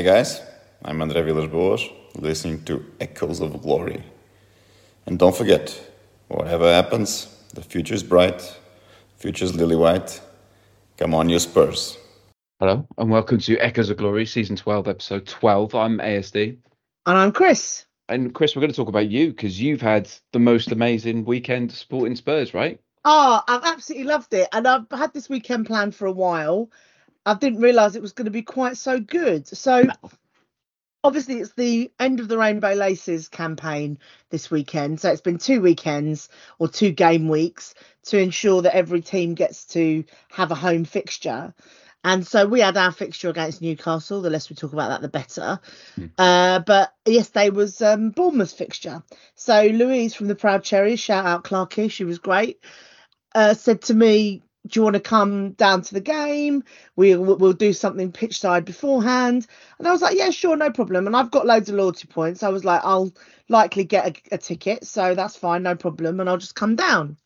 Hi guys, I'm André Villas-Boas, listening to Echoes of Glory. And don't forget, whatever happens, the future's bright, future's lily white. Come on, you Spurs. Hello, and welcome to Echoes of Glory, season 12, episode 12. I'm ASD. And I'm Chris. And Chris, we're going to talk about you because you've had the most amazing weekend supporting Spurs, right? Oh, I've absolutely loved it. And I've had this weekend planned for a while. I didn't realise it was going to be quite so good. So, obviously, it's the end of the Rainbow Laces campaign this weekend. So, it's been two weekends or two game weeks to ensure that every team gets to have a home fixture. And so we had our fixture against Newcastle. The less we talk about that, the better. Mm. Uh, but yesterday was um, Bournemouth fixture. So Louise from the Proud Cherries, shout out Clarky, she was great. Uh, said to me, "Do you want to come down to the game? We we'll do something pitch side beforehand." And I was like, "Yeah, sure, no problem." And I've got loads of loyalty points. I was like, "I'll likely get a, a ticket, so that's fine, no problem." And I'll just come down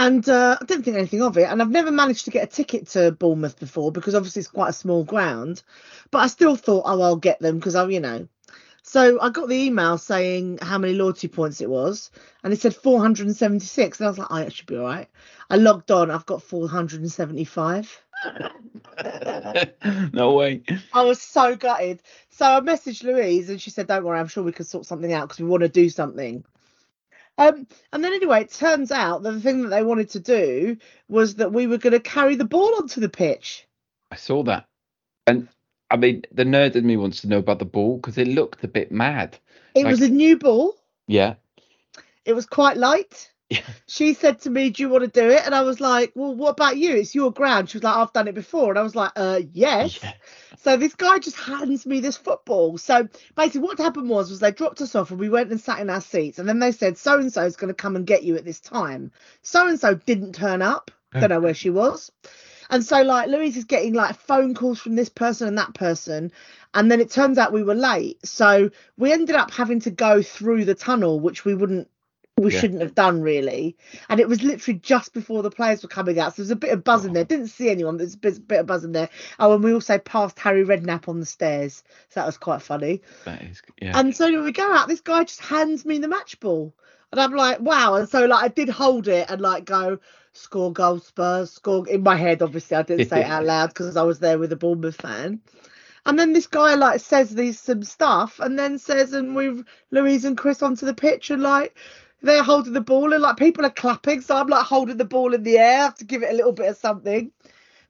and uh, I didn't think anything of it. And I've never managed to get a ticket to Bournemouth before because obviously it's quite a small ground. But I still thought, oh, I'll get them because I, you know. So I got the email saying how many loyalty points it was, and it said 476. And I was like, oh, it should be all right. I logged on, I've got 475. no way. I was so gutted. So I messaged Louise and she said, Don't worry, I'm sure we can sort something out because we want to do something. Um, and then anyway, it turns out that the thing that they wanted to do was that we were going to carry the ball onto the pitch. I saw that, and I mean, the nerd in me wants to know about the ball because it looked a bit mad. It like, was a new ball. Yeah. It was quite light. Yeah. She said to me, "Do you want to do it?" And I was like, "Well, what about you? It's your ground." She was like, "I've done it before," and I was like, "Uh, yes." Yeah. So this guy just hands me this football. So basically, what happened was, was they dropped us off and we went and sat in our seats, and then they said, "So and so is going to come and get you at this time." So and so didn't turn up. Don't know where she was. And so like Louise is getting like phone calls from this person and that person. And then it turns out we were late. So we ended up having to go through the tunnel, which we wouldn't we yeah. shouldn't have done really. And it was literally just before the players were coming out. So there's a bit of buzz in oh. there. Didn't see anyone, there's a bit, bit of buzz in there. Oh, and we also passed Harry Redknapp on the stairs. So that was quite funny. That is, yeah. And so when we go out, this guy just hands me the match ball. And I'm like, wow. And so like I did hold it and like go, score goal Spurs, score in my head, obviously. I didn't say it out loud because I was there with a Bournemouth fan. And then this guy like says these some stuff and then says and we've Louise and Chris onto the pitch and like they're holding the ball and like people are clapping. So I'm like holding the ball in the air to give it a little bit of something.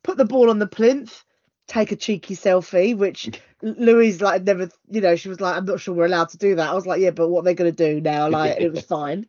Put the ball on the plinth, take a cheeky selfie, which Louise like never, you know, she was like, I'm not sure we're allowed to do that. I was like, yeah, but what they're going to do now? Like it was fine.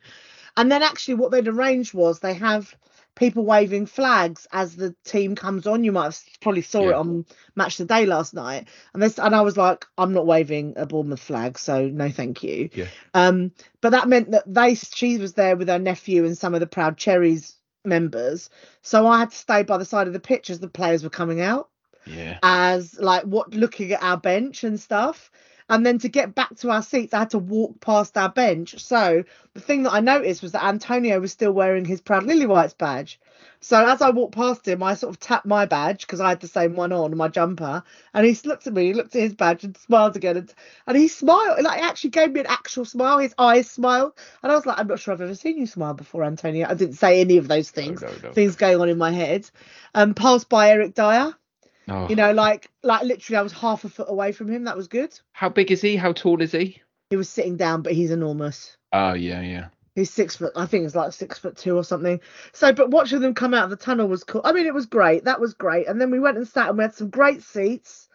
And then actually what they'd arranged was they have people waving flags as the team comes on. You might have probably saw yeah. it on Match the Day last night, and this and I was like, I'm not waving a Bournemouth flag, so no, thank you. Yeah. Um, but that meant that they she was there with her nephew and some of the Proud Cherries members, so I had to stay by the side of the pitch as the players were coming out. Yeah. As like what looking at our bench and stuff. And then to get back to our seats, I had to walk past our bench. So the thing that I noticed was that Antonio was still wearing his Proud Lily Whites badge. So as I walked past him, I sort of tapped my badge because I had the same one on, my jumper. And he looked at me, he looked at his badge and smiled again. And, and he smiled, like he actually gave me an actual smile. His eyes smiled. And I was like, I'm not sure I've ever seen you smile before, Antonio. I didn't say any of those things, no, no, no. things going on in my head. Um, passed by Eric Dier. Oh. You know, like like literally, I was half a foot away from him. That was good. How big is he? How tall is he? He was sitting down, but he's enormous. Oh yeah, yeah. He's six foot. I think he's like six foot two or something. So, but watching them come out of the tunnel was cool. I mean, it was great. That was great. And then we went and sat and we had some great seats.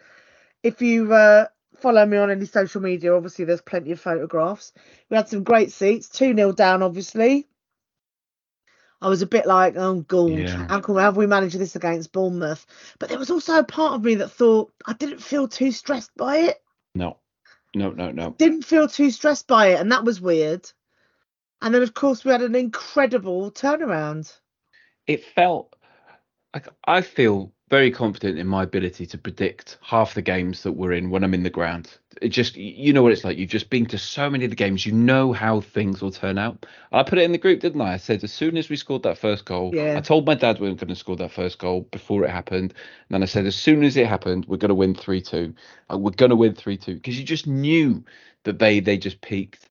If you uh, follow me on any social media, obviously there's plenty of photographs. We had some great seats. Two nil down, obviously. I was a bit like, oh god, yeah. how, come, how have we managed this against Bournemouth? But there was also a part of me that thought I didn't feel too stressed by it. No, no, no, no. Didn't feel too stressed by it, and that was weird. And then, of course, we had an incredible turnaround. It felt like I feel very confident in my ability to predict half the games that we're in when I'm in the ground. It just, you know what it's like. You've just been to so many of the games. You know how things will turn out. I put it in the group, didn't I? I said as soon as we scored that first goal, Yeah. I told my dad we were going to score that first goal before it happened. And then I said as soon as it happened, we're going to win three two. We're going to win three two because you just knew that they they just peaked.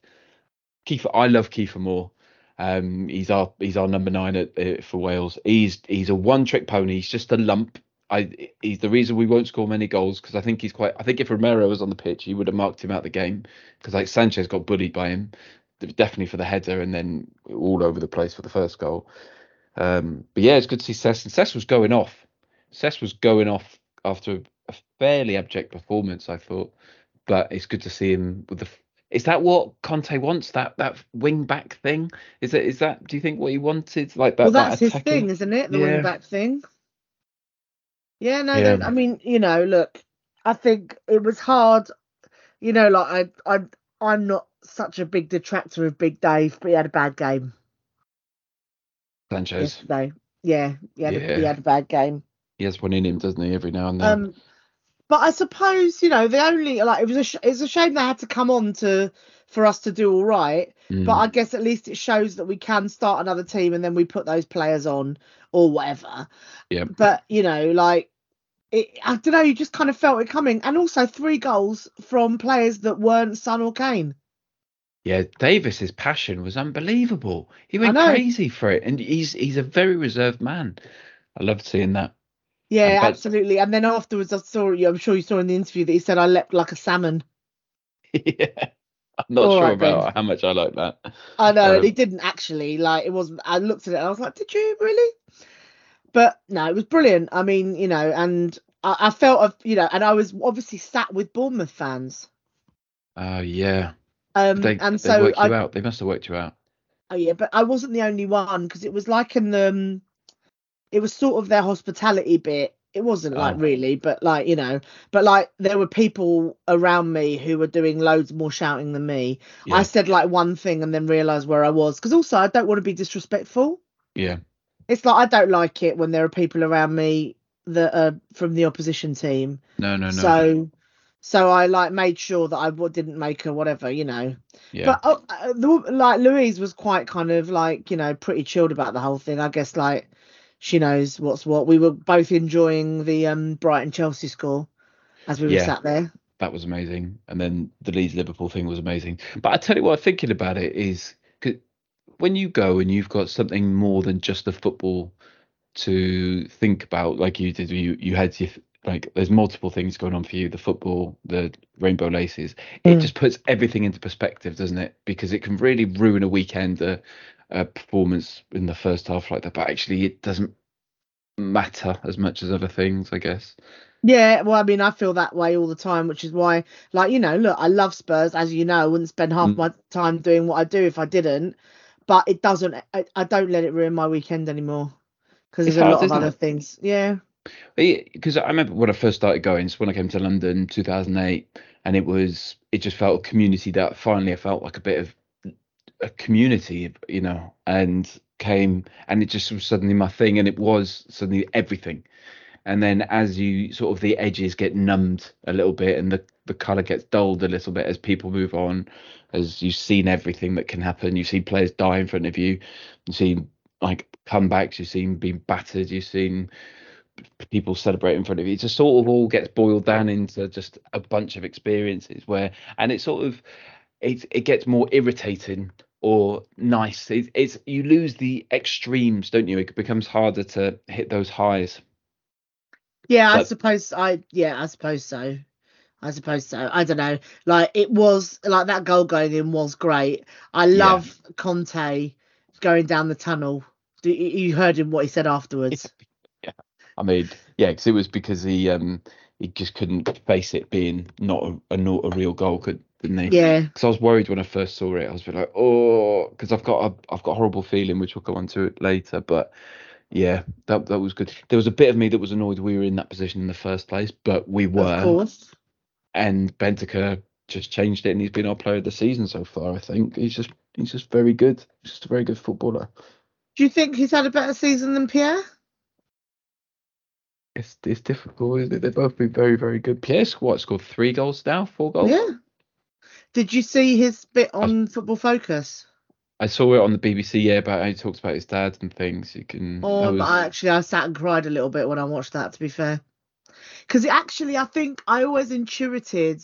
Kiefer, I love Kiefer Moore. Um, he's our he's our number nine at, uh, for Wales. He's he's a one trick pony. He's just a lump. I he's the reason we won't score many goals because I think he's quite. I think if Romero was on the pitch, he would have marked him out the game because like Sanchez got bullied by him, definitely for the header and then all over the place for the first goal. Um, but yeah, it's good to see Cess and Cess was going off. Cess was going off after a fairly abject performance, I thought. But it's good to see him with the. Is that what Conte wants? That that wing back thing? Is it? Is that? Do you think what he wanted? Like that? well, that that's his thing, isn't it? The Yeah. wing back thing. Yeah, no, Yeah. no, I mean, you know, look, I think it was hard. You know, like I, I, I'm not such a big detractor of Big Dave, but he had a bad game Sanchez. yesterday. Yeah, he had, A, he had a bad game. He has one in him, doesn't he? Every now and then. Um, but I suppose you know the only like it was a sh- it's a shame they had to come on to for us to do all right. Mm. But I guess at least it shows that we can start another team and then we put those players on or whatever. Yeah. But you know, like it, I don't know, you just kind of felt it coming, and also three goals from players that weren't Son or Kane. Yeah, Davies's passion was unbelievable. He went crazy for it, and he's he's a very reserved man. I loved seeing that. Yeah, bet- absolutely. And then afterwards, I saw you. I'm sure you saw in the interview that he said I leapt like a salmon. yeah, I'm not All sure right, about how much I like that. I know Um, he didn't actually. Like it wasn't. I looked at it and I was like, "Did you really?" But no, it was brilliant. I mean, you know, and I, I felt of you know, and I was obviously sat with Bournemouth fans. Oh yeah, Um, they and they so worked I, you out. They must have worked you out. oh yeah, but I wasn't the only one because it was like in the, um, it was sort of their hospitality bit. It wasn't like Oh. really, but like you know, but like there were people around me who were doing loads more shouting than me. Yeah, I said like one thing and then realised where I was because also I don't want to be disrespectful. yeah, It's like I don't like it when there are people around me that are from the opposition team. no, no, no. So, so I like made sure that I didn't make a whatever, you know. yeah, But uh, uh, the, like Louise was quite kind of like you know pretty chilled about the whole thing. I guess like she knows what's what. We were both enjoying the um Brighton Chelsea score as we were Yeah. sat there. that was amazing. And then the Leeds Liverpool thing was amazing. But I tell you what, thinking about it is 'cause when you go and you've got something more than just the football to think about, like you did, you you had your like there's multiple things going on for you the football the rainbow laces it Mm. just puts everything into perspective doesn't it because it can really ruin a weekend a, a performance in the first half like that but actually it doesn't matter as much as other things i guess Yeah, well, I mean, I feel that way all the time, which is why, like, you know, look, I love Spurs, as you know. I wouldn't spend half Mm. my time doing what I do if I didn't. But it doesn't. I, I don't let it ruin my weekend anymore because there's a lot of other it? things. Yeah, because I remember when I first started going, so when I came to London 2008, and it was it just felt a community that finally I felt like a bit of a community, you know, and came and it just was suddenly my thing, and it was suddenly everything. And then as you sort of the edges get numbed a little bit, and the the color gets dulled a little bit as people move on, as you've seen everything that can happen, you've seen players die in front of you, you've seen like comebacks, you've seen being battered, you've seen people celebrate in front of you. It just sort of all gets boiled down into just a bunch of experiences where, and it sort of, it it gets more irritating or nice. It, it's you lose the extremes, don't you? It becomes harder to hit those highs. yeah. I suppose I. Yeah, I suppose so. I suppose so. I don't know. Like it was like that goal going in was great. I Yeah. love Conte going down the tunnel. You you heard him what he said afterwards. yeah, I mean, yeah, because it was because he um he just couldn't face it being not a, a not a real goal, could didn't he? Yeah. because I was worried when I first saw it. I was a bit like, oh, because I've got a, I've got a horrible feeling, which we'll go on to it later. But yeah, that that was good. There was a bit of me that was annoyed we were in that position in the first place, but we were. Of course. and Bentancur just changed it, and he's been our player of the season so far. I think he's just he's just very good. He's just a very good footballer. Do you think he's had a better season than Pierre? it's it's difficult, isn't it? They've both been very, very good. Pierre what scored three goals now, four goals. Yeah. Did you see his bit on Football Focus? I saw it on the BBC, yeah, about how he talks about his dad and things. You can. Oh, that but I actually I sat and cried a little bit when I watched that. To be fair, because actually I think I always intuited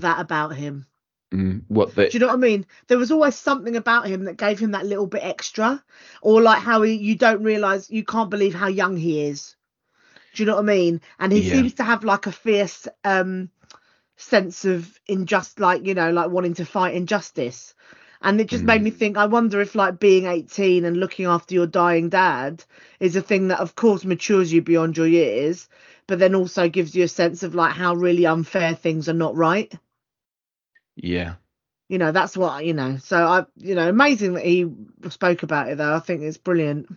that about him. mm, what the Do you know what I mean? There was always something about him that gave him that little bit extra, or like how he you don't realize you can't believe how young he is. Do you know what I mean? And he Yeah. seems to have like a fierce um sense of injust, like you know, like wanting to fight injustice. And it just made me hmm. think. I wonder if like being 18 and looking after your dying dad is a thing that, of course, matures you beyond your years, but then also gives you a sense of like how really unfair things are not right yeah. you know that's what you know so i you know amazing that he spoke about it though i think it's brilliant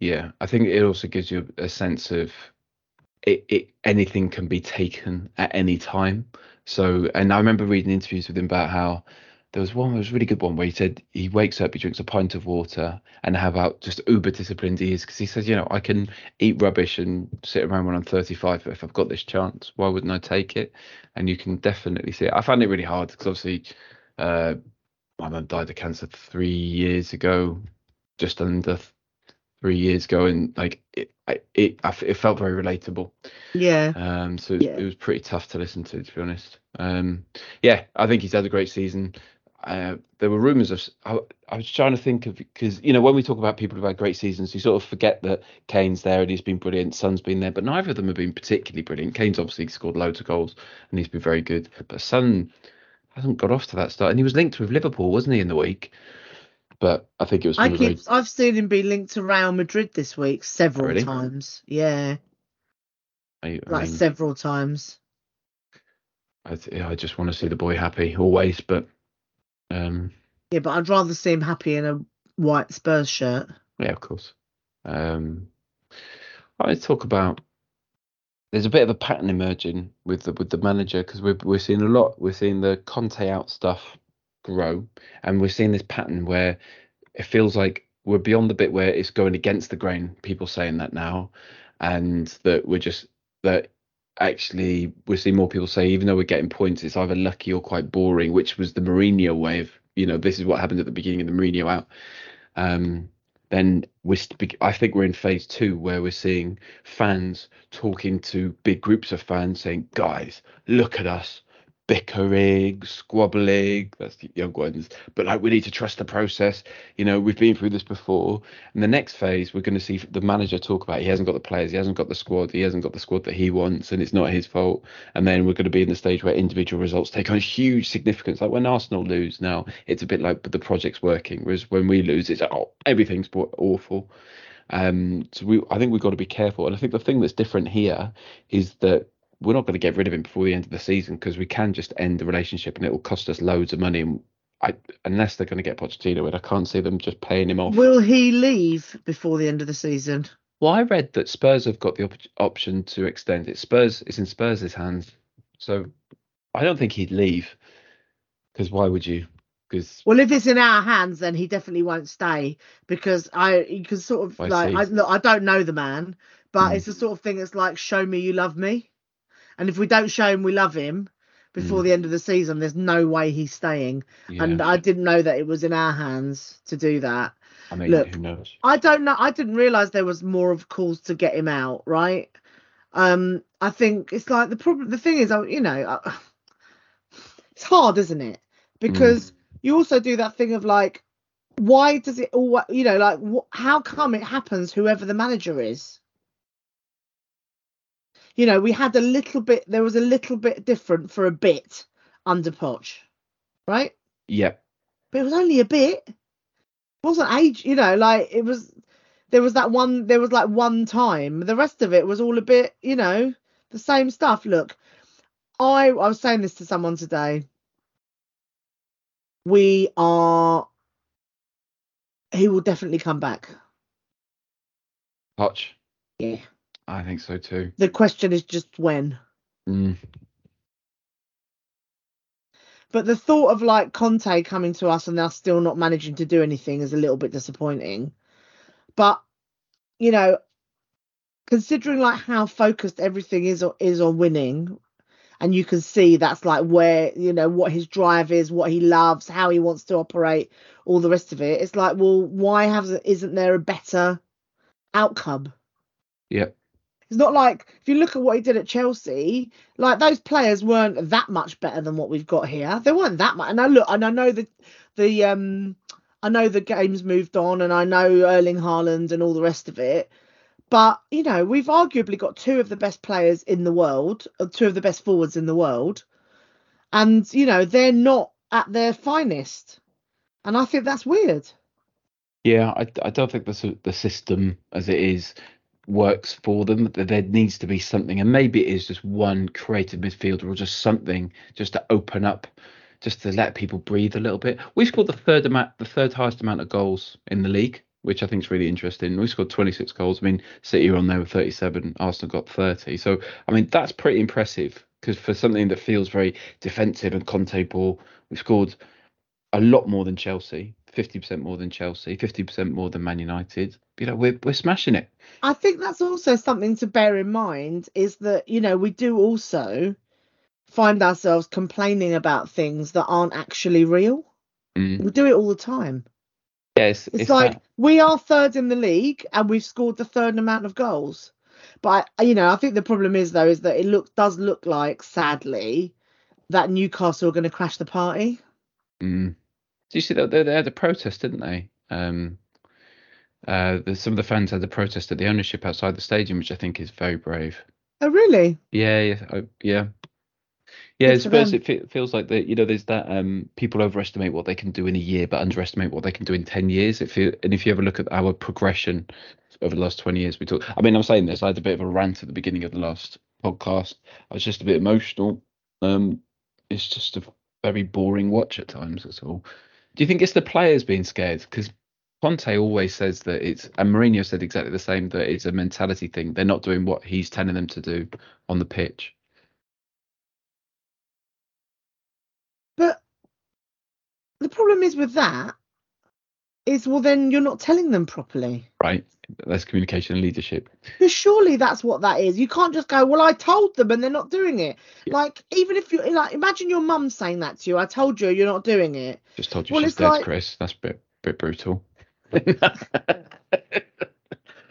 Yeah, I think it also gives you a sense of it, it anything can be taken at any time. So, and I remember reading interviews with him about how there was one, there was a really good one where he said he wakes up, he drinks a pint of water, and how about just uber disciplined he is because he says, you know, I can eat rubbish and sit around when I'm 35, but if I've got this chance, why wouldn't I take it? And you can definitely see it. I found it really hard because obviously, uh, my mum died of cancer three years ago, just under three years ago, and like it, I, it, it felt very relatable. yeah Um, so it, Yeah. it was pretty tough to listen to, to be honest. Um, yeah, I think he's had a great season. Uh, there were rumours of. I, I was trying to think of because you know when we talk about people who've had great seasons, you sort of forget that Kane's there and he's been brilliant. Son's been there, but neither of them have been particularly brilliant. Kane's obviously scored loads of goals and he's been very good, but Son hasn't got off to that start. And he was linked with Liverpool, wasn't he, in the week? But I think it was. i keep very- i've seen him be linked to real madrid this week several Really? times yeah I, I like mean, several times I, th- I just want to see the boy happy always, but um, yeah but i'd rather see him happy in a white spurs shirt yeah, of course. Um, I talk about. There's a bit of a pattern emerging with the with the manager because we're we're seeing a lot. We're seeing the Conte out stuff grow, and we're seeing this pattern where it feels like we're beyond the bit where it's going against the grain. People saying that now, and that we're just that actually we're seeing more people say even though we're getting points, it's either lucky or quite boring, which was the Mourinho way you know this is what happened at the beginning of the Mourinho out. Um, then we're I think we're in phase two where we're seeing fans talking to big groups of fans saying, guys, look at us bickering, squabbling, that's the young ones, but like we need to trust the process. You know, we've been through this before. And the next phase, we're going to see the manager talk about he hasn't got the players, he hasn't got the squad, he hasn't got the squad that he wants, and it's not his fault. And then we're going to be in the stage where individual results take on huge significance. Like when Arsenal lose now, it's a bit like, the project's working. Whereas when we lose, it's oh, everything's awful. Um, so we, I think we've got to be careful. And I think the thing that's different here is that we're not going to get rid of him before the end of the season because we can just end the relationship and it will cost us loads of money. And I, unless they're going to get Pochettino in, I can't see them just paying him off. will he leave before the end of the season Well, I read that Spurs have got the op- option to extend it. Spurs is in Spurs' hands, so I don't think he'd leave. Because why would you? Because well if it's in our hands then he definitely won't stay because i you can sort of I like see. I, look, I don't know the man but Mm. it's the sort of thing that's like show me you love me and if we don't show him we love him before Mm. the end of the season there's no way he's staying yeah, and I didn't know that it was in our hands to do that. I mean, look, who knows? I don't know. I didn't realize there was more of calls to get him out. Right. Um. I think it's like the problem. The thing is, you know, it's hard, isn't it? Because you also do that thing of like, why does it all? You know, like, how come it happens? Whoever the manager is. You know, we had a little bit. There was a little bit different for a bit under Poch, right? Yeah, but it was only a bit. It wasn't age, you know, like it was. There was that one. There was like one time. The rest of it was all a bit, you know, the same stuff. Look, I I was saying this to someone today. We are. He will definitely come back. Poch. Yeah. I think so too. The question is just when. Mm. But the thought of like Conte coming to us and us still not managing to do anything is a little bit disappointing. But you know, considering like how focused everything is on, is on winning, and you can see that's like where you know what his drive is, what he loves, how he wants to operate, all the rest of it. It's like, well, why has isn't there a better outcome? Yeah. It's not like if you look at what he did at Chelsea, like those players weren't that much better than what we've got here. They weren't that much. And I look, and I know that the um, I know the game's moved on, and I know Erling Haaland and all the rest of it. But you know, we've arguably got two of the best players in the world, uh, two of the best forwards in the world, and you know they're not at their finest, and I think that's weird. Yeah, I, I don't think the the system as it is works for them. That there needs to be something, and maybe it is just one creative midfielder or just something just to open up, just to let people breathe a little bit. We scored the third amount, the third highest amount of goals in the league, which I think is really interesting. We scored 26 goals. I mean, City are on there with 37. Arsenal got 30. So I mean, that's pretty impressive because for something that feels very defensive and Conte ball, we scored a lot more than Chelsea. 50% more than Chelsea, 50% more than Man United. You know, we're we're smashing it. I think that's also something to bear in mind is that, you know, we do also find ourselves complaining about things that aren't actually real. Mm. We do it all the time. Yeah, it's, It's, it's like that- we are third in the league and we've scored the third amount of goals. But you know, I think the problem is though is that it look does look like sadly that Newcastle are going to crash the party. Mm. Do you see that they, they had a protest, didn't they? Um, uh, the, some of the fans had a protest at the ownership outside the stadium, which I think is very brave. Oh really? Yeah, yeah, I, yeah. Yeah, Good I suppose it fe- feels like that. You know, there's that. Um, people overestimate what they can do in a year, but underestimate what they can do in ten years. If you and if you ever look at our progression over the last twenty years, we talk. I mean, I'm saying this. I had a bit of a rant at the beginning of the last podcast. I was just a bit emotional. Um, it's just a very boring watch at times. That's all. Do you think it's the players being scared? Because Conte always says that it's, and Mourinho said exactly the same. That it's a mentality thing. They're not doing what he's telling them to do on the pitch. But the problem is with that is well then you're not telling them properly. right? That's communication and leadership. Because surely that's what that is. You can't just go, well, I told them and they're not doing it. Yeah. Like, even if you like, imagine your mum saying that to you. I told you you're not doing it. Just told you Well, she's dead, like- Chris. That's a bit bit brutal.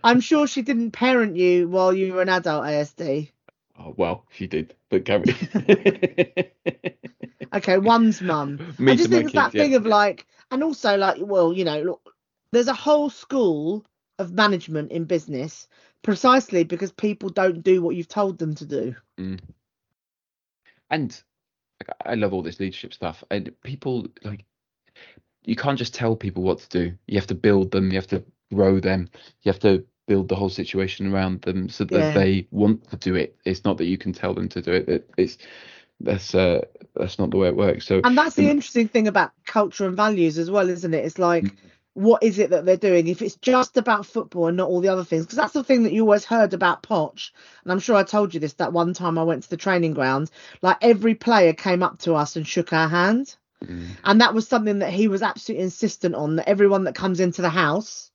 I'm sure she didn't parent you while you were an adult, ASD. oh well, she did, but carry. Okay, one's mum. Me I just think it's that yeah. thing of like, and also like, well, you know, look, there's a whole school of management in business precisely because people don't do what you've told them to do. Mm. And I love all this leadership stuff. And people like you can't just tell people what to do. You have to build them. You have to grow them. You have to build the whole situation around them so that Yeah. they want to do it. It's not that you can tell them to do it. It- It's that's uh that's not the way it works. So And that's the Mm. interesting thing about culture and values as well, isn't it? It's like, Mm. what is it that they're doing? If it's just about football and not all the other things, because that's the thing that you always heard about Poch. And I'm sure I told you this that one time I went to the training ground. Like every player came up to us and shook our hand. Mm, And that was something that he was absolutely insistent on that everyone that comes into the house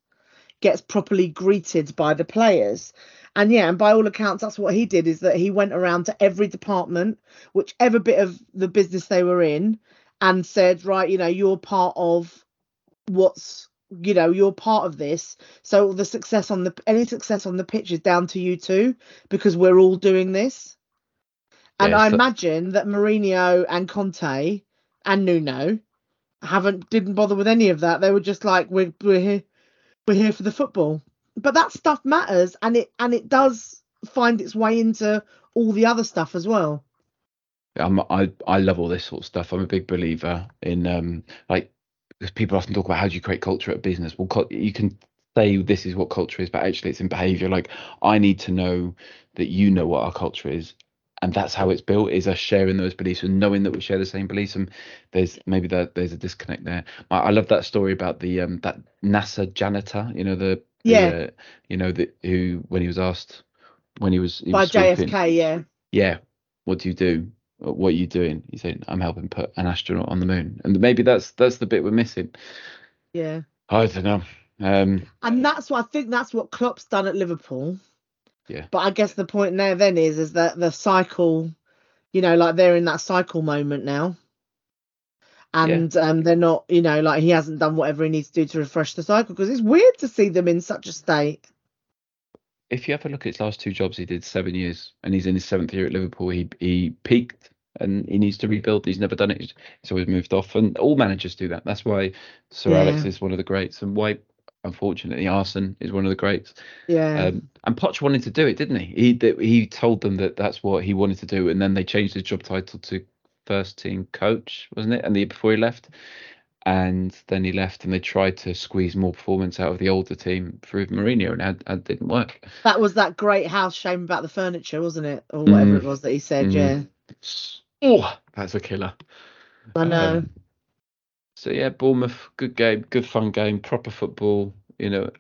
gets properly greeted by the players. And yeah, and by all accounts, that's what he did is that he went around to every department, whichever bit of the business they were in, and said, right, you know, you're part of what's you know you're part of this. So the success on the any success on the pitch is down to you too because we're all doing this. And Yeah, i imagine that Mourinho and Conte and Nuno haven't didn't bother with any of that. They were just like we're we're here we're here for the football. But that stuff matters and it and it does find its way into all the other stuff as well. I'm, I I love all this sort of stuff. I'm a big believer in um like because people often talk about how do you create culture at business. Well, you can say this is what culture is, but actually it's in behaviour. Like I need to know that you know what our culture is, and that's how it's built. Is us sharing those beliefs and knowing that we share the same beliefs. And there's maybe that there's a disconnect there. I, I love that story about the um that NASA janitor. You know the the, Yeah. uh, you know the who when he was asked when he was he By was sweeping- JFK, yeah. yeah, what do you do? What are you doing? He's saying, I'm helping put an astronaut on the moon. And maybe that's that's the bit we're missing. Yeah. I don't know. Um, And that's what I think that's what Klopp's done at Liverpool. Yeah. But I guess the point now then is is that the cycle, you know, like they're in that cycle moment now. And um, they're not, you know, like he hasn't done whatever he needs to do to refresh the cycle because it's weird to see them in such a state. If you ever look at his last two jobs, he did seven years, and he's in his seventh year at Liverpool. He he peaked, and he needs to rebuild. He's never done it. He's, he's always moved off, and all managers do that. That's why Sir Yeah. Alex is one of the greats, and why, unfortunately, Arsene is one of the greats. Yeah. Um, and Poch wanted to do it, didn't he? He that he told them that that's what he wanted to do, and then they changed his job title to first team coach, wasn't it? And the year before he left, and then he left, and they tried to squeeze more performance out of the older team through Mourinho, and it, it didn't work. that was that great house shame about the furniture, wasn't it? Or whatever Mm. it was that he said, Mm. yeah. Oh, that's a killer. I know. Um, so yeah, Bournemouth, good game, good fun game, proper football. You know,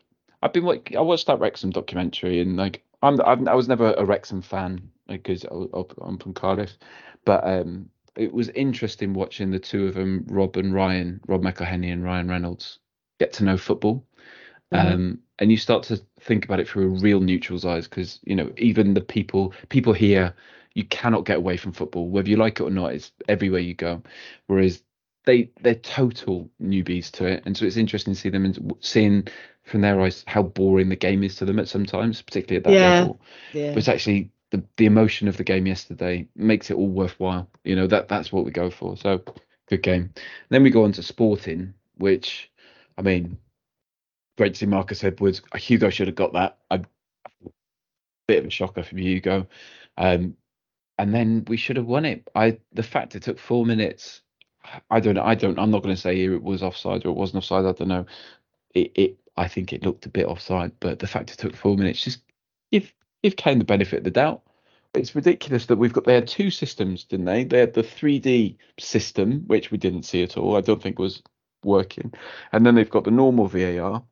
I've been wa- I watched that Wrexham documentary, and like I'm, I'm I was never a Wrexham fan because I'm from Cardiff, but um, it was interesting watching the two of them, Rob and Ryan, Rob McElhenney and Ryan Reynolds, get to know football. Mhm. Um, and you start to think about it through a real neutral's eyes because you know even the people people here you cannot get away from football whether you like it or not it's everywhere you go whereas they they're total newbies to it. And so it's interesting to see them and seeing from their eyes how boring the game is to them at sometimes particularly at that Yeah. level. Yeah. but it's actually the, the emotion of the game yesterday makes it all worthwhile. You know that that's what we go for. So good game. Then we go on to sporting which i mean great to see marcus edwards. Hugo should have got that. A bit of a shocker from hugo. Um and then we should have won it. I the fact it took four minutes i don't know i don't i'm not going to say here it was offside or it wasn't offside i don't know it, it i think it looked a bit offside but the fact it took four minutes just give give Kane the benefit of the doubt. It's ridiculous that we've got they had two systems, didn't they? They had the 3D system, which we didn't see at all. I don't think was working, and then they've got the normal VAR.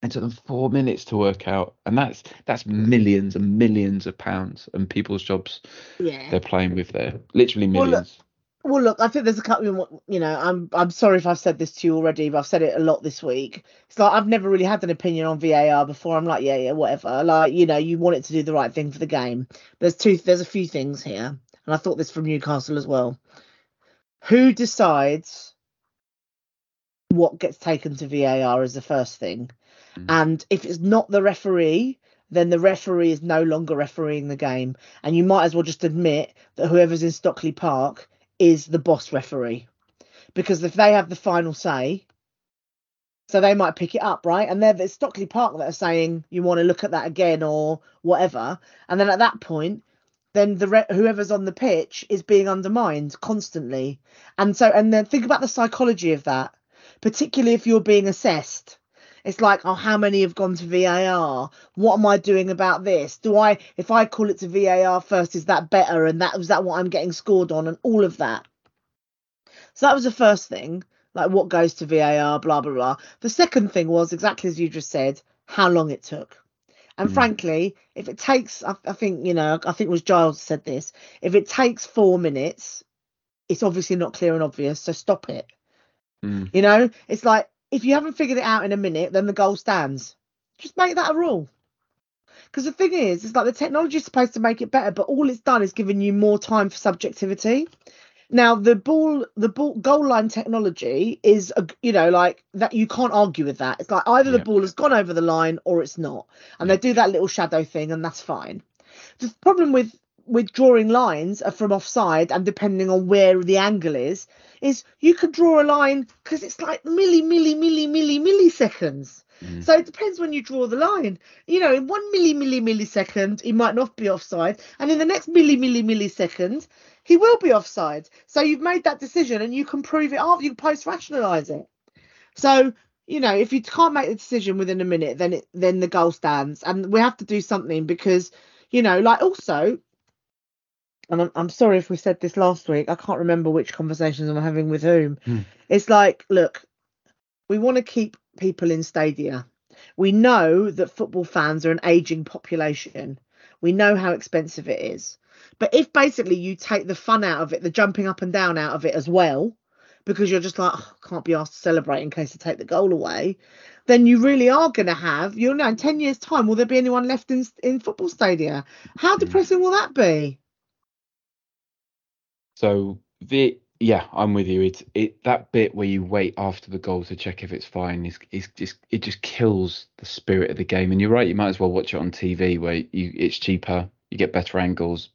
It took them four minutes to work out, and that's that's millions and millions of pounds and people's jobs yeah. they're playing with there. Literally millions. Well, look, I think there's a couple. You know, I'm I'm sorry if I've said this to you already, but I've said it a lot this week. It's like I've never really had an opinion on VAR before. I'm like, yeah, yeah, whatever. Like, you know, you want it to do the right thing for the game. There's two. There's a few things here, and I thought this from Newcastle as well. Who decides what gets taken to VAR is the first thing, Mm. and if it's not the referee, then the referee is no longer refereeing the game, and you might as well just admit that whoever's in Stockley Park is the boss referee. Because if they have the final say so they might pick it up right? And they're the stockley park that are saying you want to look at that again or whatever. And then at that point then the re- whoever's on the pitch is being undermined constantly. And so and then think about the psychology of that particularly if you're being assessed it's like oh how many have gone to var what am i doing about this? Do i if i call it to var first is that better? And that was that what i'm getting scored on? And all of that. So that was the first thing like what goes to var blah blah blah. The second thing was exactly as you just said how long it took. And Mm. frankly if it takes I, I think you know i think it was giles said this if it takes four minutes it's obviously not clear and obvious so stop it. Mm. you know, it's like if you haven't figured it out in a minute, then the goal stands. Just make that a rule. Because the thing is, it's like the technology is supposed to make it better, but all it's done is given you more time for subjectivity. Now the ball, the ball goal line technology is, a, you know, like that. You can't argue with that. It's like either the ball has gone over the line or it's not, and they do that little shadow thing, and that's fine. The problem with with drawing lines are from offside and depending on where the angle is, is you could draw a line because it's like milli, milli, milli, milli, milliseconds. Mm. So it depends when you draw the line. You know, in one milli, milli, millisecond, he might not be offside, and in the next milli, milli, millisecond, he will be offside. So you've made that decision, and you can prove it after you post rationalize it. So you know, if you can't make the decision within a minute, then it then the goal stands, and we have to do something because you know, like also. And I'm, I'm sorry if we said this last week. I can't remember which conversations I'm having with whom. Hmm. It's like, look, we want to keep people in stadia. We know that football fans are an aging population. We know how expensive it is. But if basically you take the fun out of it, the jumping up and down out of it as well, because you're just like, oh, can't be asked to celebrate in case they take the goal away, then you really are going to have, you know, in 10 years' time, will there be anyone left in, in football stadia? How Mm. depressing will that be? So the yeah, I'm with you. It's it that bit where you wait after the goal to check if it's fine is is just it just kills the spirit of the game. And you're right, you might as well watch it on TV where you it's cheaper, you get better angles,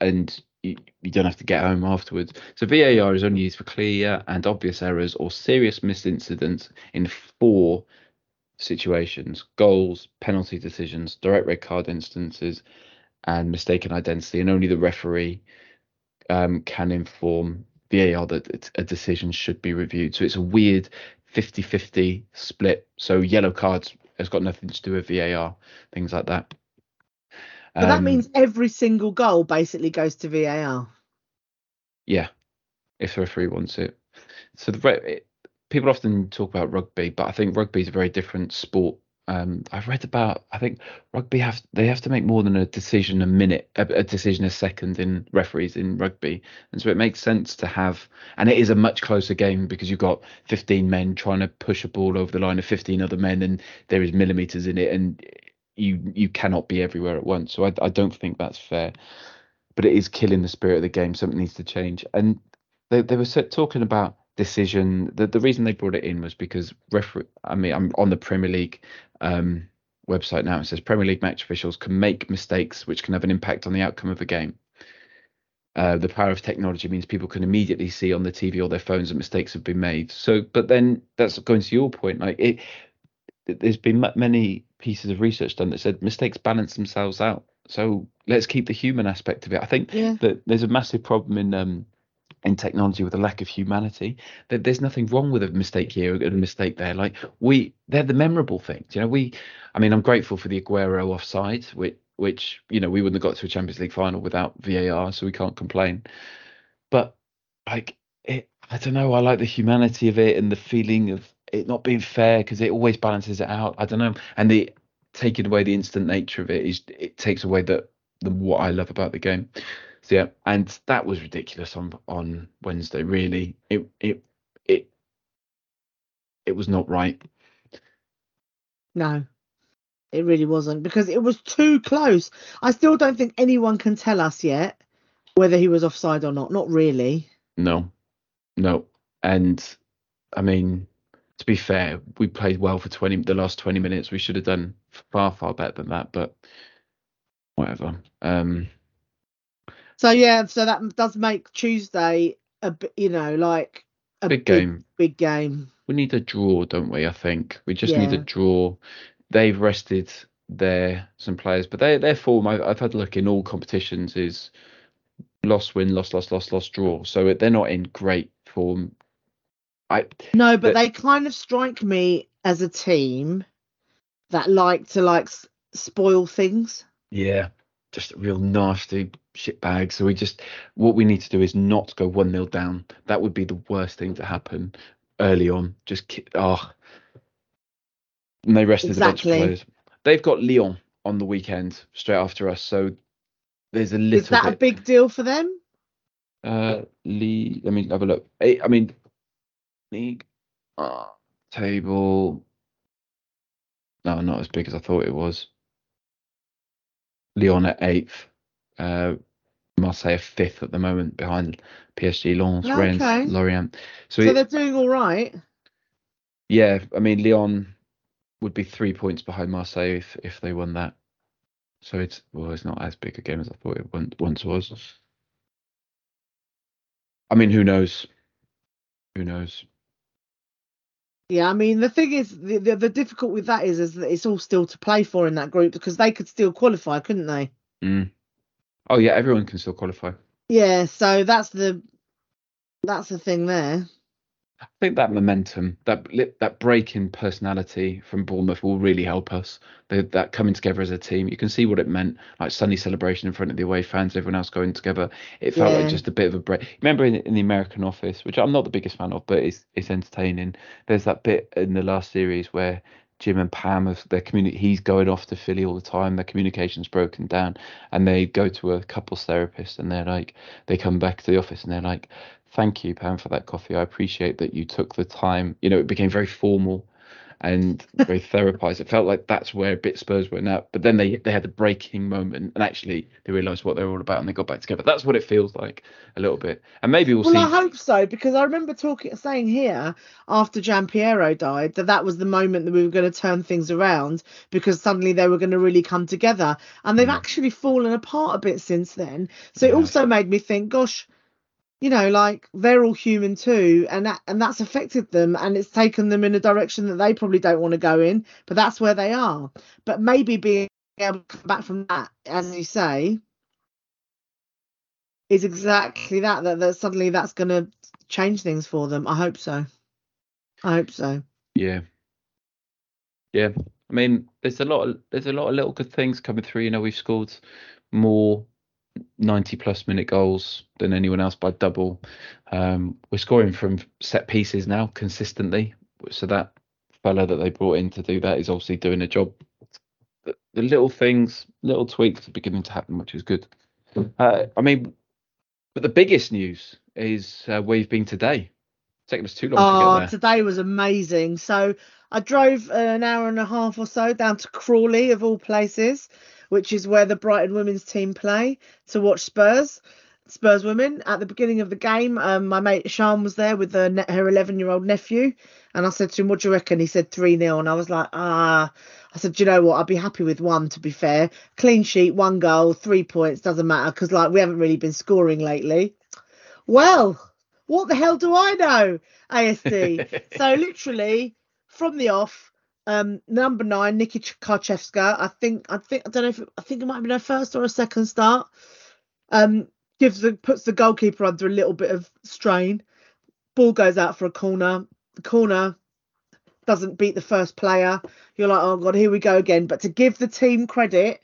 and you, you don't have to get home afterwards. So VAR is only used for clear and obvious errors or serious missed incidents in four situations: goals, penalty decisions, direct red card instances, and mistaken identity. And only the referee um, can inform VAR that a decision should be reviewed. So it's a weird 50 50 split. So yellow cards has got nothing to do with VAR, things like that. But that Um, means every single goal basically goes to VAR. Yeah, if the referee wants it. So the it, people often talk about rugby, but I think rugby is a very different sport. Um, I've read about. I think rugby have they have to make more than a decision a minute, a, a decision a second in referees in rugby, and so it makes sense to have. And it is a much closer game because you've got 15 men trying to push a ball over the line of 15 other men, and there is millimeters in it, and you you cannot be everywhere at once. So I I don't think that's fair but it is killing the spirit of the game. Something needs to change. And they they were talking about decision. The the reason they brought it in was because referee. I mean, I'm on the Premier League um, website now. It says Premier League match officials can make mistakes which can have an impact on the outcome of a game. Uh, the power of technology means people can immediately see on the TV or their phones that mistakes have been made. So, but then that's going to your point. Like it, there's been many pieces of research done that said mistakes balance themselves out. So let's keep the human aspect of it. I think Yeah. that there's a massive problem in um in technology with a lack of humanity. That there's nothing wrong with a mistake here a mistake there. Like we, they're the memorable things. You know, we. I mean, I'm grateful for the Aguero offside, which which you know we wouldn't have got to a Champions League final without VAR, so we can't complain. But like it, I don't know. I like the humanity of it and the feeling of it not being fair because it always balances it out. I don't know, and the taking away the instant nature of it is it takes away the the what I love about the game. So yeah, and that was ridiculous on on Wednesday. Really, it it it it was not right. No, it really wasn't because it was too close. I still don't think anyone can tell us yet whether he was offside or not. Not really. No, no, and I mean to be fair, we played well for twenty the last twenty minutes. We should have done far far better than that, but whatever. Um, So yeah, so that does make Tuesday a bit, you know, like a big game. big game. we need a draw, don't we? I think we just need a draw. They've rested their some players, but their their form I've, I've had a look in all competitions is loss, win, loss, loss, loss, loss, draw. So they're not in great form. I No, but But- they kind of strike me as a team that like to like spoil things. yeah, just a real nasty shit bag. So we just what we need to do is not go one 0 down. That would be the worst thing to happen early on. Just ki- oh, and they rested a bunch of players. They've got Lyon on the weekend straight after us, so there's a little Is that a big deal for them? Uh, Lee, let me have a look. Eh, I mean, league uh, table. No, not as big as I thought it was. Lyon at eighth. Uh, Marseille fifth at the moment behind PSG, Lens, Rennes, Okay. Lorient. So, So it- they're doing all right. yeah, I mean Lyon would be three points behind Marseille if, if they won that. So it's well, it's not as big a game as I thought it once was. I mean, who knows? Who knows? Yeah, I mean the thing is the, the the difficult with that is is that it's all still to play for in that group because they could still qualify, couldn't they? Mm. Oh yeah, everyone can still qualify. Yeah, so that's the that's the thing there. I think that momentum, that that break in personality from Bournemouth will really help us. The, that coming together as a team, you can see what it meant. Like Sunday celebration in front of the away fans, everyone else going together. It felt Yeah. like just a bit of a break. Remember in, in the American Office, which I'm not the biggest fan of, but it's it's entertaining. There's that bit in the last series where Jim and Pam of their community. He's going off to Philly all the time. Their communication's broken down, and they go to a couples therapist, and they're like, they come back to the office, and they're like, "Thank you, Pam, for that coffee. I appreciate that you took the time." You know, it became very formal and very therapized. It felt like that's where bit Spurs were now. But then they they had the breaking moment, and actually they realised what they were all about, and they got back together. That's what it feels like a little bit. And maybe we'll, Well, see. Well, I hope so because I remember talking, saying here after Gian Piero died that that was the moment that we were going to turn things around because suddenly they were going to really come together, and they've Mm. actually fallen apart a bit since then. So it also made me think, gosh, you know, like they're all human too, and that and that's affected them, and it's taken them in a direction that they probably don't want to go in, but that's where they are. But maybe being able to come back from that, as you say, is exactly that. That, that suddenly that's going to change things for them. I hope so. I hope so. Yeah. Yeah. I mean, there's a lot of there's a lot of little good things coming through. You know, we've scored more 90 plus minute goals than anyone else by double. Um, we're scoring from set pieces now consistently. So that fella that they brought in to do that is obviously doing a job. The, the little things, little tweaks are beginning to happen, which is good. Uh, I mean, but the biggest news is uh, where you've been today. It's taken us too long to Oh, get there. today was amazing. So I drove an hour and a half or so down to Crawley, of all places, which is where the Brighton women's team play, to watch Spurs. Spurs women at the beginning of the game. Um, my mate Sean was there with ne- her 11 year old nephew, and I said to him, "What do you reckon?" He said three 0 and I was like, "Ah." I said, "Do you know what? I'd be happy with one. To be fair, clean sheet, one goal, three points doesn't matter because like we haven't really been scoring lately." Well, what the hell do I know? ASD. so literally from the off, um, number nine, Nikki Karczewska. I think I think I don't know if I think it might have been her first or a second start. Um, gives the puts the goalkeeper under a little bit of strain. Ball goes out for a corner. The corner doesn't beat the first player. You're like, oh god, here we go again. But to give the team credit,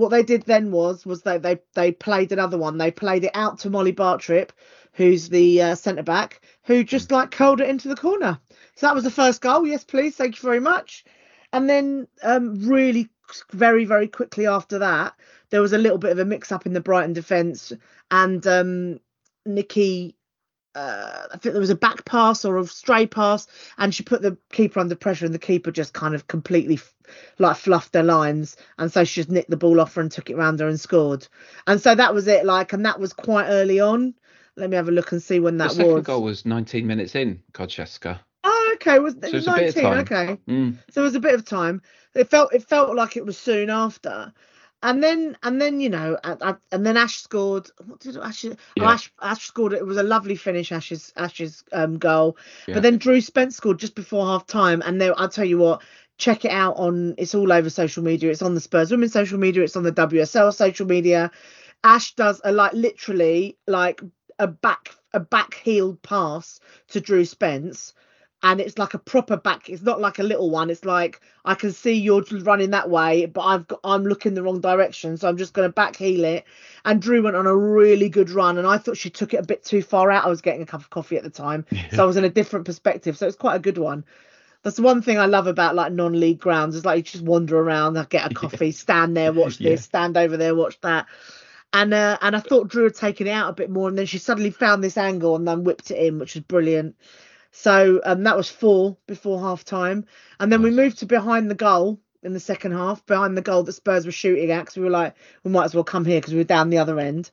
what they did then was was they they they played another one. They played it out to Molly Bartrip, who's the uh, centre back, who just like curled it into the corner. So that was the first goal. Yes, please, thank you very much. And then um, really very very quickly after that, there was a little bit of a mix up in the Brighton defence, and um, Nikki. Uh, I think there was a back pass or a stray pass, and she put the keeper under pressure, and the keeper just kind of completely f- like fluffed their lines, and so she just nicked the ball off her and took it round her and scored. And so that was it. Like, and that was quite early on. Let me have a look and see when that The second was. goal was 19 minutes in, Karczewska. Oh, okay. Was So it it's a bit of 19? Okay. Mm. So it was a bit of time. It felt it felt like it was soon after. And then and then you know I, and then Ash scored. What did Ash? Oh, Yeah. Ash Ash scored. It was a lovely finish. Ash's Ash's um goal. Yeah. But then Drew Spence scored just before half time. And then I'll tell you what. Check it out on. It's all over social media. It's on the Spurs women's social media. It's on the WSL social media. Ash does a like literally like a back a back heeled pass to Drew Spence and it's like a proper back it's not like a little one it's like i can see you're running that way but i've got i'm looking the wrong direction so i'm just going to back heel it and drew went on a really good run and i thought she took it a bit too far out i was getting a cup of coffee at the time so i was in a different perspective so it's quite a good one that's the one thing I love about like non-league grounds is like you just wander around, I get a coffee, stand there, watch this, Yeah. stand over there, watch that. And uh, and I thought Drew had taken it out a bit more, and then she suddenly found this angle and then whipped it in, which was brilliant. So um, that was four before half time. And then we moved to behind the goal in the second half, behind the goal that Spurs were shooting at, because we were like, we might as well come here because we were down the other end.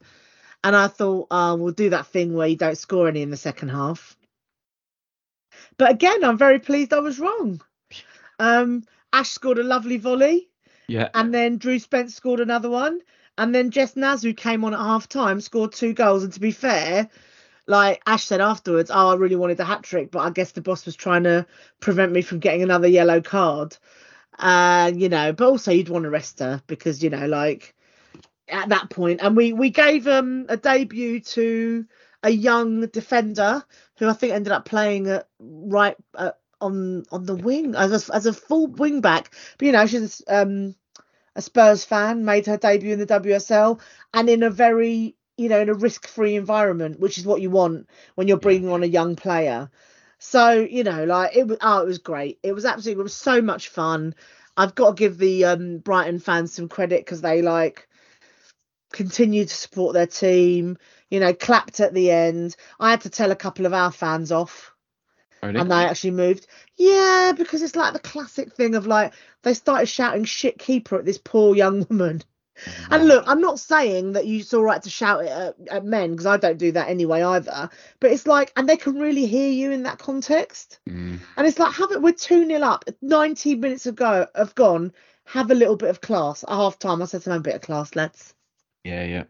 And I thought, uh, we'll do that thing where you don't score any in the second half. But again, I'm very pleased I was wrong. Um, Ash scored a lovely volley, Yeah. and then Drew Spence scored another one, and then Jess Nazu came on at half time, scored two goals. And to be fair, like Ash said afterwards, oh, I really wanted a hat trick, but I guess the boss was trying to prevent me from getting another yellow card. Uh, you know, but also you'd want to rest her because you know, like at that point, and we we gave um a debut to a young defender who I think ended up playing at right uh, on on the wing as a, as a full wing back. But you know, she's um a Spurs fan, made her debut in the WSL, and in a very you know in a risk free environment, which is what you want when you're bringing on a young player. So you know, like it was. Oh, it was great. It was absolutely. It was so much fun. I've got to give the um, Brighton fans some credit because they like continue to support their team. You know, clapped at the end. I had to tell a couple of our fans off Really? and they actually moved. Yeah, because it's like the classic thing of like they started shouting shit keeper at this poor young woman. And look, I'm not saying that you- it's all right to shout it at, at men because I don't do that anyway either. But it's like, and they can really hear you in that context. Mm, And it's like, have it. We're two nil up. 90 minutes ago have gone. Have a little bit of class at half time. I said to them, a bit of class, lads. yeah, yeah.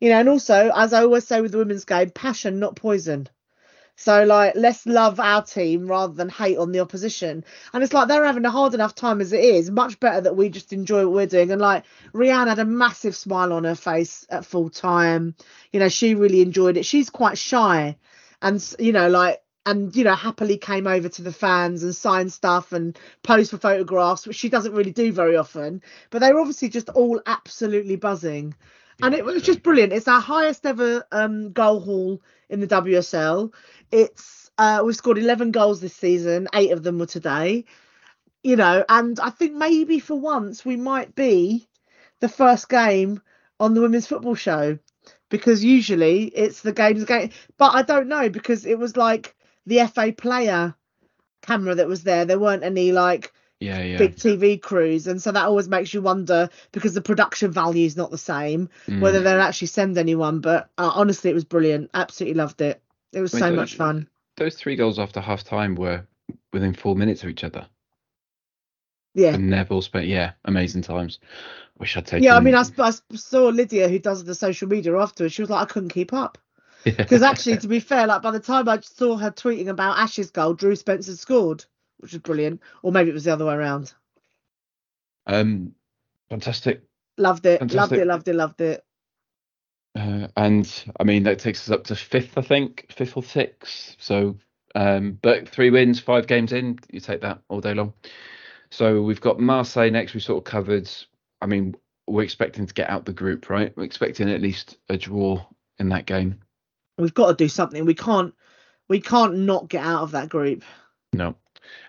You know, and also, as I always say with the women's game, passion, not poison. So, like, let's love our team rather than hate on the opposition. And it's like they're having a hard enough time as it is. Much better that we just enjoy what we're doing. And like, Rianne had a massive smile on her face at full time. You know, she really enjoyed it. She's quite shy, and you know, like, and you know, happily came over to the fans and signed stuff and posed for photographs, which she doesn't really do very often. But they were obviously just all absolutely buzzing and it was just brilliant. It's our highest ever um, goal haul in the WSL. It's uh, we've scored 11 goals this season. Eight of them were today. You know, and I think maybe for once we might be the first game on the women's football show because usually it's the games game. But I don't know because it was like the FA player camera that was there. There weren't any like Yeah, yeah. big TV crews, and so that always makes you wonder because the production value is not the same Mm. whether they'll actually send anyone. But uh, honestly, it was brilliant. Absolutely loved it. It was Wait, so don't- much fun. Those three goals after half time were within four minutes of each other. Yeah. And Neville spent, yeah, amazing times. Wish I'd taken. Yeah, I mean, I, I saw Lydia, who does the social media afterwards. She was like, I couldn't keep up Yeah. because actually, to be fair, like by the time I saw her tweeting about Ash's goal, Drew Spencer scored, which was brilliant. Or maybe it was the other way around. um, fantastic. Loved it, loved it, loved it, loved it. Uh, and I mean that takes us up to fifth, I think, fifth or sixth. So, um, but three wins, five games in, you take that all day long. So we've got Marseille next. We sort of covered. I mean, we're expecting to get out the group, right? We're expecting at least a draw in that game. We've got to do something. We can't, we can't not get out of that group. No.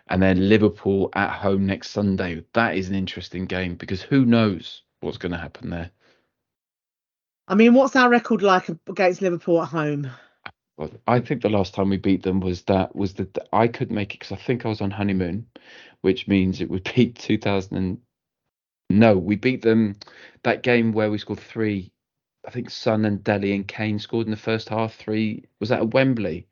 And then Liverpool at home next Sunday. That is an interesting game because who knows what's going to happen there. I mean, what's our record like against Liverpool at home? Well, I think the last time we beat them was that was that I could make it because I think I was on honeymoon, which means it would be 2000. And, no, we beat them that game where we scored three. I think Son and Dele and Kane scored in the first half. Three was that at Wembley?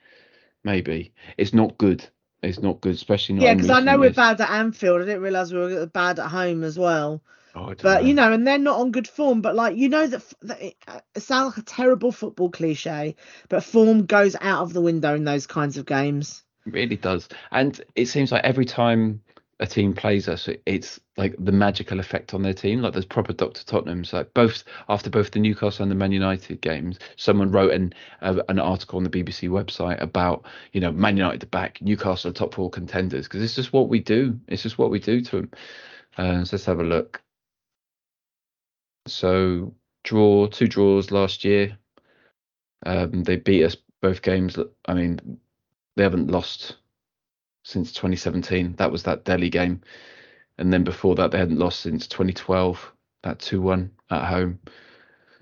Maybe it's not good. It's not good, especially not. Yeah, because I know we're bad at Anfield. I didn't realise we were bad at home as well. Oh, But you know, and they're not on good form. But like you know that, that it, uh, it sounds like a terrible football cliche, but form goes out of the window in those kinds of games. It really does. And it seems like every time a team plays us, it- it's like the magical effect on their team. Like there's proper Dr. Tottenham's. Like both after both the Newcastle and the Man United games, someone wrote an uh, an article on the BBC website about you know Man United back Newcastle top four contenders because it's just what we do. It's just what we do to them. Uh, so let's have a look. So draw two draws last year. Um, they beat us both games. I mean, they haven't lost since 2017. That was that Dele game, and then before that they hadn't lost since 2012. That 2-1 at home.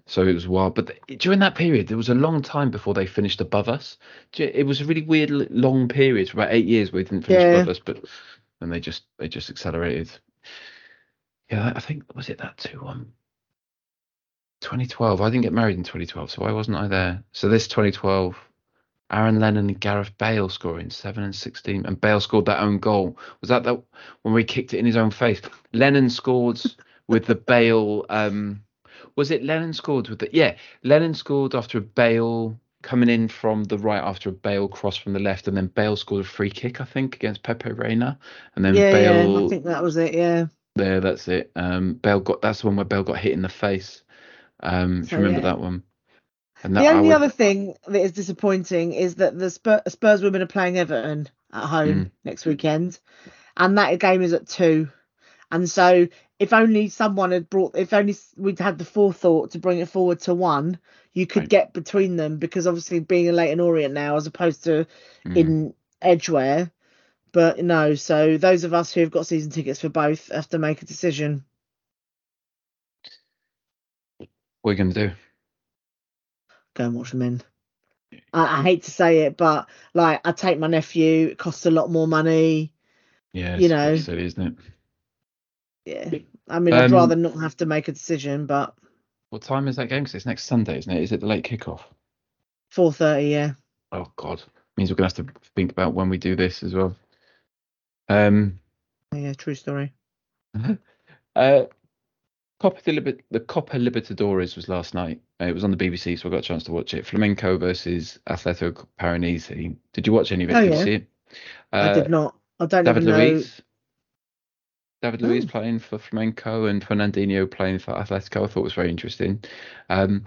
So it was wild. But during that period, there was a long time before they finished above us. It was a really weird long period for about eight years where they didn't finish Yeah. above us, but then they just they just accelerated. Yeah, I think was it that 2-1. 2012. I didn't get married in 2012, so why wasn't I there? So this 2012, Aaron Lennon and Gareth Bale scoring seven and 16, and Bale scored that own goal. Was that that when we kicked it in his own face? Lennon scored with the Bale. Um, was it Lennon scored with the? Yeah, Lennon scored after a Bale coming in from the right after a Bale cross from the left, and then Bale scored a free kick, I think, against Pepe Reina, and then yeah, Bale. yeah, I think that was it. Yeah. There, that's it. Um, Bale got that's the one where Bale got hit in the face. Um, if you remember yeah. that one. And The only would- other thing that is disappointing is that the Spurs, Spurs women are playing Everton at home Mm. next weekend, and that game is at two. And so, if only someone had brought, if only we'd had the forethought to bring it forward to one, you could Right. get between them because obviously being a late in Leyton Orient now, as opposed to Mm. in Edgware, but no. So those of us who have got season tickets for both have to make a decision. What are you going to do? Go and watch them in. I, I hate to say it, but like I take my nephew. It costs a lot more money. Yeah, You know. silly, isn't it? Yeah. I mean, I'd Um, rather not have to make a decision, but What time is that game? 'Cause it's next Sunday, isn't it? Is it the late kickoff? four thirty. Yeah. Oh God, means we're gonna have to think about when we do this as well. Um, Yeah. True story. uh, Copa the Copa Libertadores was last night. Uh, it was on the BBC, so I got a chance to watch it. Flamengo versus Athletico Paranaense. Did you watch any of it? Oh, did you yeah. see it? I Uh, did not. I don't David even know. Luiz. David Luiz Oh. playing for Flamengo and Fernandinho playing for Atletico. I thought it was very interesting. Um,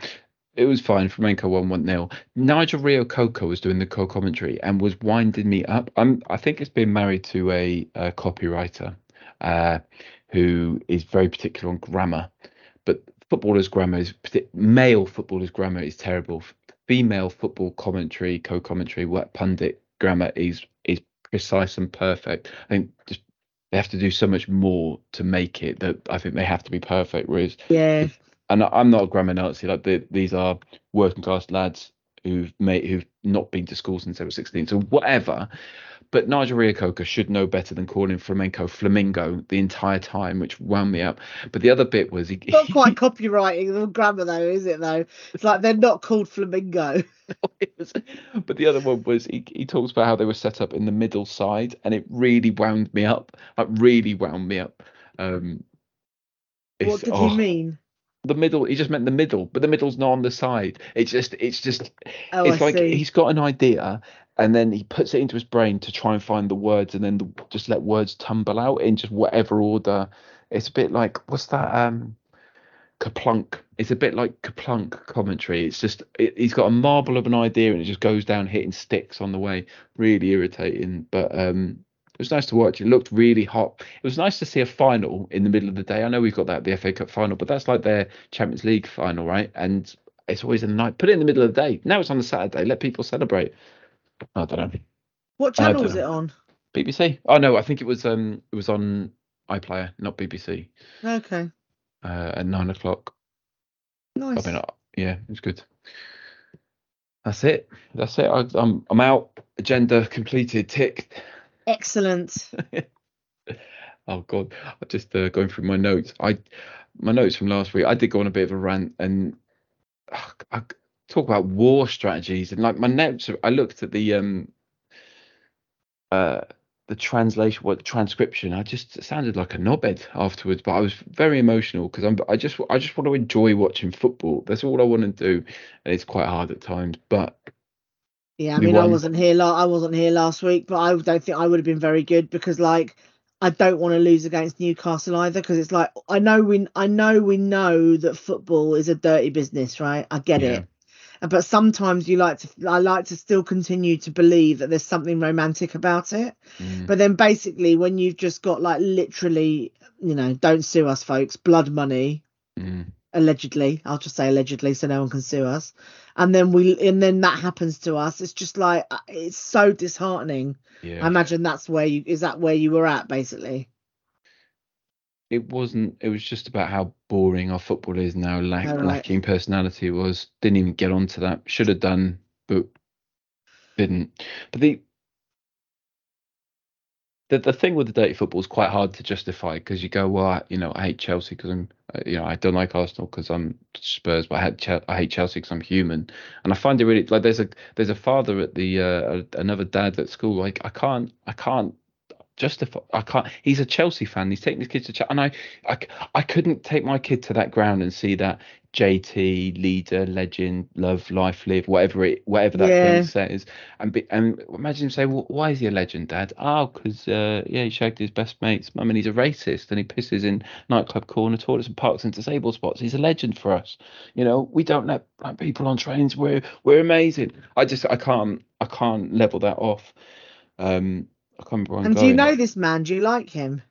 it was fine. Flamengo won 1 0. Nigel Reo-Coker was doing the co commentary and was winding me up. I'm, I think it's been married to a, a copywriter uh, who is very particular on grammar. But footballers' grammar is, male footballers' grammar is terrible. Female football commentary, co commentary, what pundit grammar is is precise and perfect. I think just they have to do so much more to make it that I think they have to be perfect. Whereas, Yeah. and I'm not a grammar Nazi. Like the, these are working class lads who've made who've not been to school since they were 16. So whatever. But Nigel Reo-Coker should know better than calling Flamengo flamingo the entire time, which wound me up. But the other bit was he, Not quite copywriting the grammar though, is it? Though it's like they're not called flamingo. but the other one was he, he talks about how they were set up in the middle side, and it really wound me up. Like really wound me up. Um, What did oh, he mean? The middle. He just meant the middle, but the middle's not on the side. It's just, it's just, Oh, it's I like see. he's got an idea, and then he puts it into his brain to try and find the words, and then the, just let words tumble out in just whatever order. It's a bit like what's that? Um, KerPlunk. It's a bit like KerPlunk commentary. It's just it, he's got a marble of an idea and it just goes down hitting sticks on the way. Really irritating, but um, it was nice to watch. It looked really hot. It was nice to see a final in the middle of the day. I know we've got that the FA Cup final, but that's like their Champions League final, right? And it's always in the night. Put it in the middle of the day. Now it's on the Saturday. Let people celebrate. I don't know. What channel was know. it on? BBC. Oh no, I think it was um it was on iPlayer, not BBC. Okay, Uh, at nine o'clock. nice. I mean, uh, yeah, it's good. That's it. That's it. I, I'm I'm out. Agenda completed. Ticked. Excellent. Oh God, I'm just uh, going through my notes. I my notes from last week. I did go on a bit of a rant and uh, I talk about war strategies and like my notes. I looked at the um uh the translation, what transcription. I just sounded like a knobhead afterwards, but I was very emotional because I'm. I just I just want to enjoy watching football. That's all I want to do, and it's quite hard at times. But Yeah, I mean, I wasn't here. La- I wasn't here last week, but I don't think I would have been very good because, like, I don't want to lose against Newcastle either because it's like I know we, I know we know that football is a dirty business, right? I get Yeah. it, but sometimes you like to, I like to still continue to believe that there's something romantic about it. mm, But then basically, when you've just got like literally, you know, don't sue us, folks, blood money mm, allegedly i'll just say allegedly so no one can sue us. And then we and then that happens to us. It's just like uh, it's so disheartening. Yeah. i imagine that's where you is that where you were at basically it wasn't it was just about how boring our football is now lack, right. lacking personality was. Didn't even get onto that. Should have done but didn't. But the the, the thing with the dirty football is quite hard to justify because you go well I, you know I hate Chelsea because I'm uh, you know I don't like Arsenal because I'm Spurs but I hate Chel- I hate Chelsea because I'm human. And I find it really like there's a there's a father at the uh, another dad at school like I can't I can't justify I can't he's a Chelsea fan he's taking his kids to Chelsea and I, I, I couldn't take my kid to that ground and see that JT leader legend love life live whatever it whatever that Yeah. thing says and be, and imagine him say well, why is he a legend dad? Oh because uh, yeah he shagged his best mates mum and he's a racist and he pisses in nightclub corner toilets and parks in disabled spots. He's a legend for us. You know we don't let black people on trains we're we're amazing. I just I can't I can't level that off. Um I can't remember and do you know this man do you like him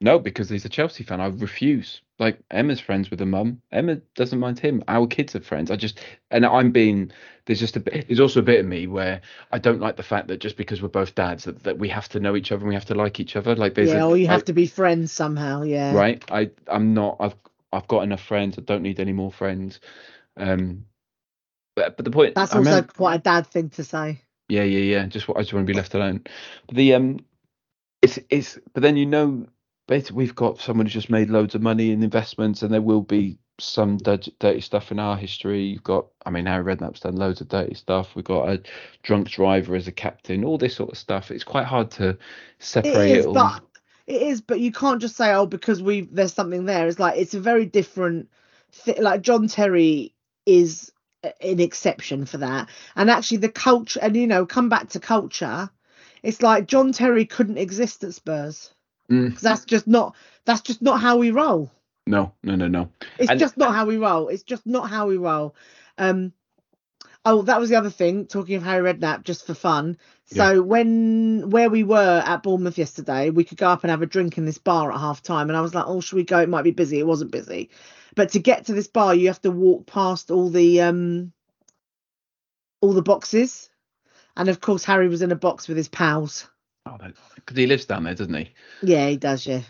No, because he's a Chelsea fan. I refuse. Like Emma's friends with her mum. Emma doesn't mind him. Our kids are friends. I just and I'm being there's just a bit there's also a bit of me where I don't like the fact that just because we're both dads that, that we have to know each other and we have to like each other. Like there's yeah, a, or you I- have to be friends somehow. Yeah. right. I I'm not I've I've got enough friends. I don't need any more friends. Um but, but the point That's also remember- quite a dad thing to say. Yeah, yeah, yeah. Just I just want to be left alone. But the um, it's it's. But then you know, basically we've got someone who's just made loads of money in investments, and there will be some dirty, stuff in our history. You've got, I mean, Harry Redknapp's done loads of dirty stuff. We've got a drunk driver as a captain, all this sort of stuff. It's quite hard to separate is, it, all. but it is, but you can't just say, oh, because we there's something there. It's like it's a very different. Th- like John Terry is an exception for that, and actually the culture, and you know, come back to culture. It's like John Terry couldn't exist at Spurs Mm, that's just not that's just not how we roll. no, no, no, no. It's And- just not how we roll. It's just not how we roll. Um, oh, that was the other thing. Talking of Harry Redknapp, just for fun. So when where we were at Bournemouth yesterday, we could go up and have a drink in this bar at half time, and I was like, "Oh, should we go? It might be busy." It wasn't busy, but to get to this bar, you have to walk past all the um all the boxes, and of course Harry was in a box with his pals. Oh, because he lives down there, doesn't he? Yeah, he does. Yeah,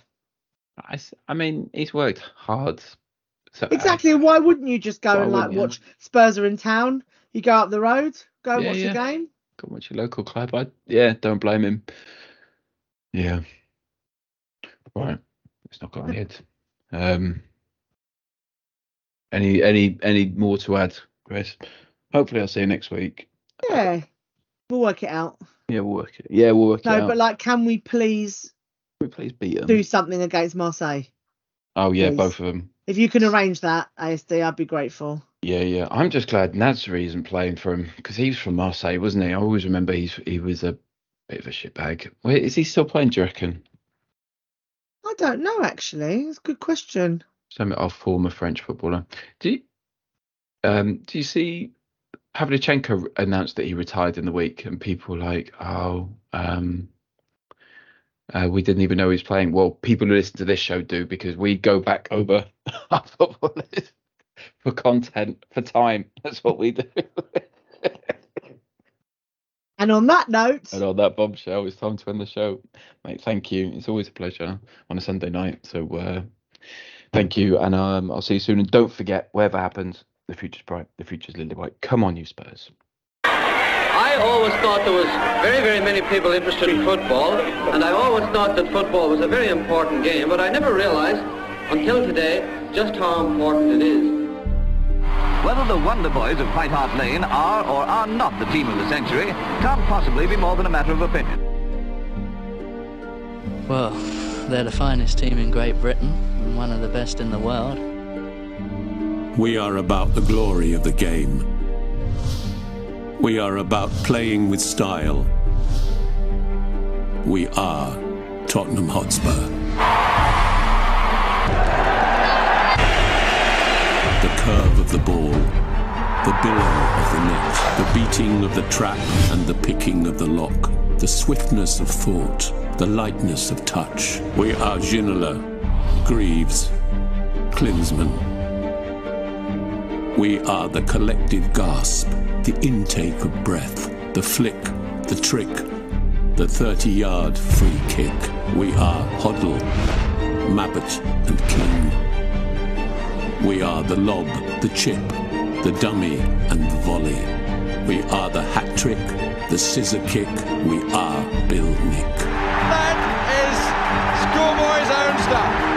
I mean, he's worked hard. So, uh, exactly. and Why wouldn't you just go and like watch Spurs are in town? You go up the road, go and Yeah, watch yeah. the game. Go watch your local club. I yeah, don't blame him. Yeah. Right. It's not got on the head. Um any any any more to add, Chris? Hopefully I'll see you next week. Yeah, we'll work it out. Yeah, we'll work it. Yeah, we'll work it out. No, but like, can we please Can we please beat them. do something against Marseille? oh yeah, please? both of them. If you can arrange that, ASD, I'd be grateful. Yeah, yeah. I'm just glad Nasri isn't playing for him because he's from Marseille, wasn't he? I always remember he's he was a bit of a shitbag. Wait, is he still playing? Do you reckon? I don't know actually. It's a good question. Some our former French footballer. Do you, um, do you see Pavlyuchenko announced that he retired in the week, and people were like, oh, um, uh, we didn't even know he was playing. Well, people who listen to this show do because we go back over our footballers for content, for time. That's what we do. And on that note, and on that bombshell, it's time to end the show, mate. Thank you. It's always a pleasure on a Sunday night. So uh, thank you, and um, I'll see you soon. And don't forget, whatever happens, the future's bright. The future's lily white. Come on, you Spurs. I always thought there was very, very many people interested in football, and I always thought that football was a very important game, but I never realized until today just how important it is. Whether the Wonder Boys of White Hart Lane are or are not the team of the century can't possibly be more than a matter of opinion. Well, they're the finest team in Great Britain one of the best in the world. We are about the glory of the game. We are about playing with style. We are Tottenham Hotspur. The curve of the ball, the billow of the net, the beating of the trap and the picking of the lock, the swiftness of thought, the lightness of touch. We are Ginola, Greaves, Klinsmann. We are the collective gasp, the intake of breath, the flick, the trick, the 30 yard free kick. We are Hoddle, Mabbutt, and King. We are the lob, the chip, the dummy, and the volley. We are the hat trick, the scissor kick. We are Bill Nick. That is schoolboy's own stuff.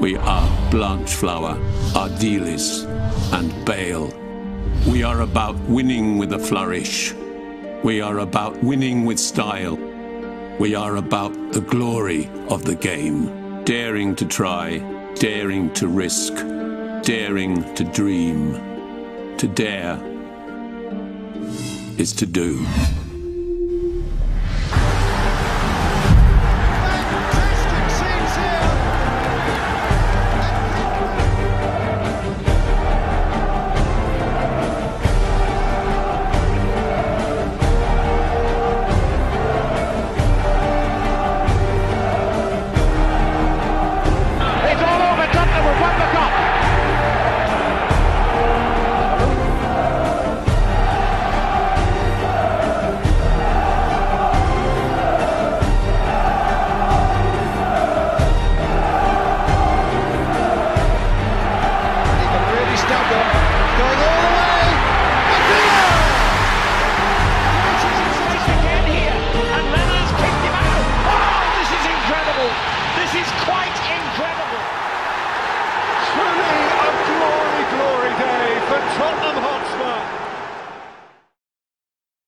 We are Blanchflower, Ardiles, and Bale. We are about winning with a flourish. We are about winning with style. We are about the glory of the game, daring to try, daring to risk, daring to dream. To dare is to do.